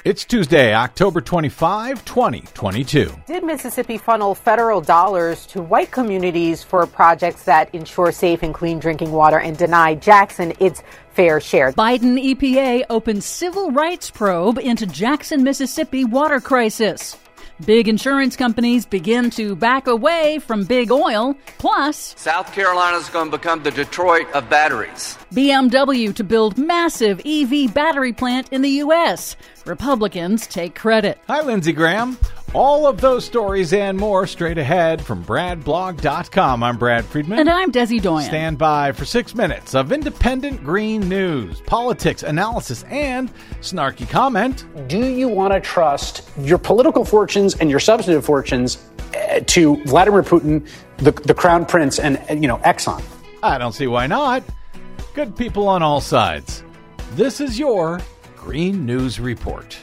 Network. It's Tuesday, October 25, 2022. Did Mississippi funnel federal dollars to white communities for projects that ensure safe and clean drinking water and deny Jackson its fair share? Biden EPA opens civil rights probe into Jackson, Mississippi water crisis. Big insurance companies begin to back away from big oil. Plus, South Carolina is going to become the Detroit of batteries. BMW to build massive EV battery plant in the U.S. Republicans take credit. Hi, Lindsey Graham. All of those stories and more straight ahead from BradBlog.com. I'm Brad Friedman. And I'm Desi Doyen. Stand by for six minutes of independent green news, politics, analysis, and snarky comment. Do you want to trust your political fortunes and your substantive fortunes uh, to Vladimir Putin, the, the crown prince, and, uh, you know, Exxon? I don't see why not. Good people on all sides. This is your Green News Report.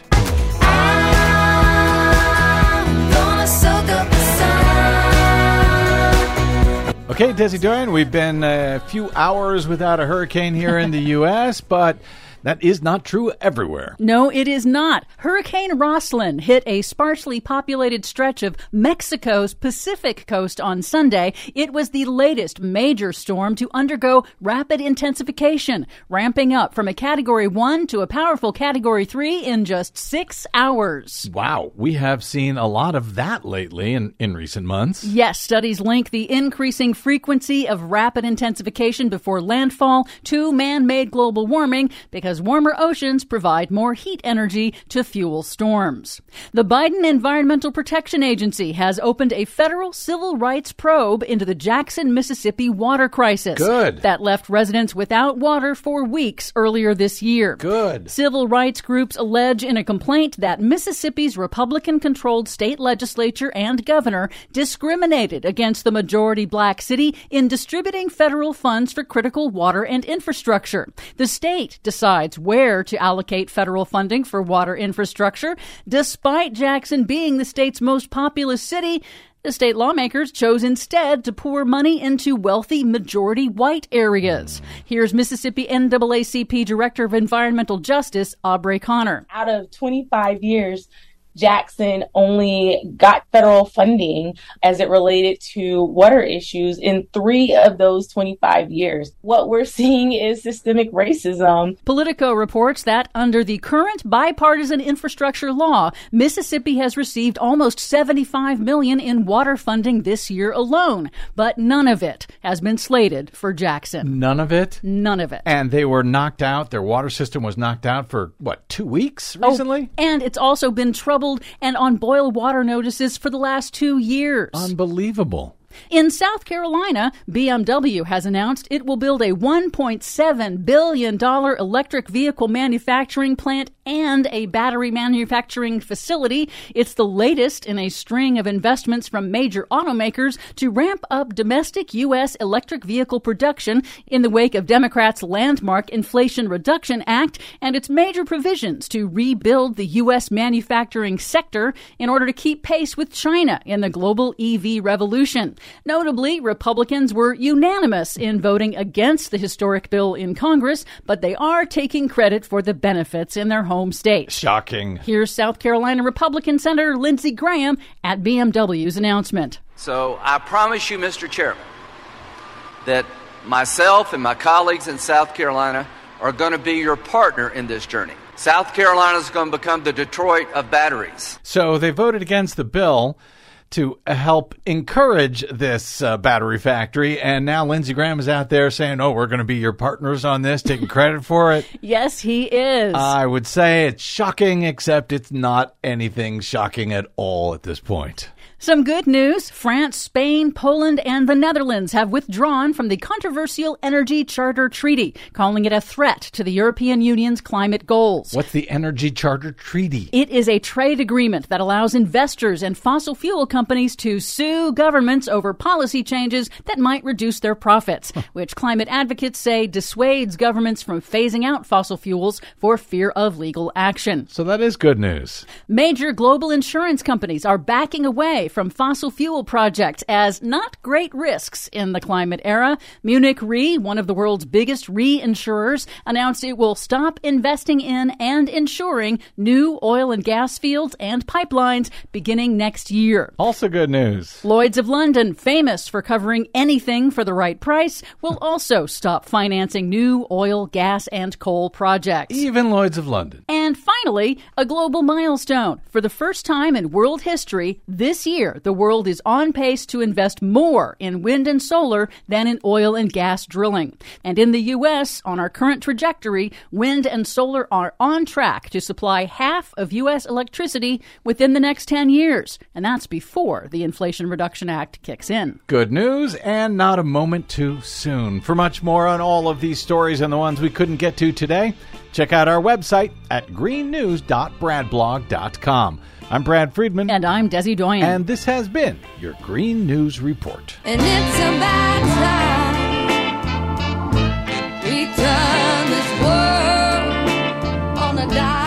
Okay, Desi Doyen, we've been a few hours without a hurricane here in the U.S., but that is not true everywhere. No, it is not. Hurricane Roslyn hit a sparsely populated stretch of Mexico's Pacific coast on Sunday. It was the latest major storm to undergo rapid intensification, ramping up from a Category 1 to a powerful Category 3 in just six hours. Wow, we have seen a lot of that lately in, in recent months. Yes, studies link the increasing frequency of rapid intensification before landfall to man made global warming because because warmer oceans provide more heat energy to fuel storms. The Biden Environmental Protection Agency has opened a federal civil rights probe into the Jackson, Mississippi water crisis. Good. That left residents without water for weeks earlier this year. Good. Civil rights groups allege in a complaint that Mississippi's Republican controlled state legislature and governor discriminated against the majority black city in distributing federal funds for critical water and infrastructure. The state decided decides where to allocate federal funding for water infrastructure. Despite Jackson being the state's most populous city, the state lawmakers chose instead to pour money into wealthy majority white areas. Here's Mississippi NAACP Director of Environmental Justice, Abre' Conner. Out of 25 years, Jackson only got federal funding as it related to water issues in three of those 25 years. What we're seeing is systemic racism. Politico reports that under the current bipartisan infrastructure law, Mississippi has received almost 75 million in water funding this year alone, but none of it has been slated for Jackson. None of it? None of it. And they were knocked out. Their water system was knocked out for what, 2 weeks Oh, recently? and it's also been and on boil water notices for the last two years. Unbelievable. In South Carolina, BMW has announced it will build a $1.7 billion electric vehicle manufacturing plant and a battery manufacturing facility. It's the latest in a string of investments from major automakers to ramp up domestic U.S. electric vehicle production in the wake of Democrats' landmark Inflation Reduction Act and its major provisions to rebuild the U.S. manufacturing sector in order to keep pace with China in the global EV revolution. Notably, Republicans were unanimous in voting against the historic bill in Congress, but they are taking credit for the benefits in their home state. Shocking. Here's South Carolina Republican Senator Lindsey Graham at BMW's announcement. So I promise you, Mr. Chairman, that myself and my colleagues in South Carolina are going to be your partner in this journey. South Carolina is going to become the Detroit of batteries. So they voted against the bill to help encourage this uh, battery factory. And now Lindsey Graham is out there saying, oh, we're going to be your partners on this, taking credit for it. Yes, he is. I would say it's shocking, except it's not anything shocking at all at this point. Some good news France, Spain, Poland, and the Netherlands have withdrawn from the controversial Energy Charter Treaty, calling it a threat to the European Union's climate goals. What's the Energy Charter Treaty? It is a trade agreement that allows investors and fossil fuel companies to sue governments over policy changes that might reduce their profits, which climate advocates say dissuades governments from phasing out fossil fuels for fear of legal action. So that is good news. Major global insurance companies are backing away away from fossil fuel projects as not great risks in the climate era. Munich Re, one of the world's biggest reinsurers, announced it will stop investing in and insuring new oil and gas fields and pipelines beginning next year. Also, good news. Lloyds of London, famous for covering anything for the right price, will also stop financing new oil, gas, and coal projects. Even Lloyds of London. And finally, a global milestone. For the first time in world history, this year, the world is on pace to invest more in wind and solar than in oil and gas drilling. And in the U.S., on our current trajectory, wind and solar are on track to supply half of U.S. electricity within the next 10 years. And that's before the Inflation Reduction Act kicks in. Good news and not a moment too soon. For much more on all of these stories and the ones we couldn't get to today, Check out our website at greennews.bradblog.com. I'm Brad Friedman. And I'm Desi Doyen. And this has been your Green News Report. And it's a bad time. This world on a dime.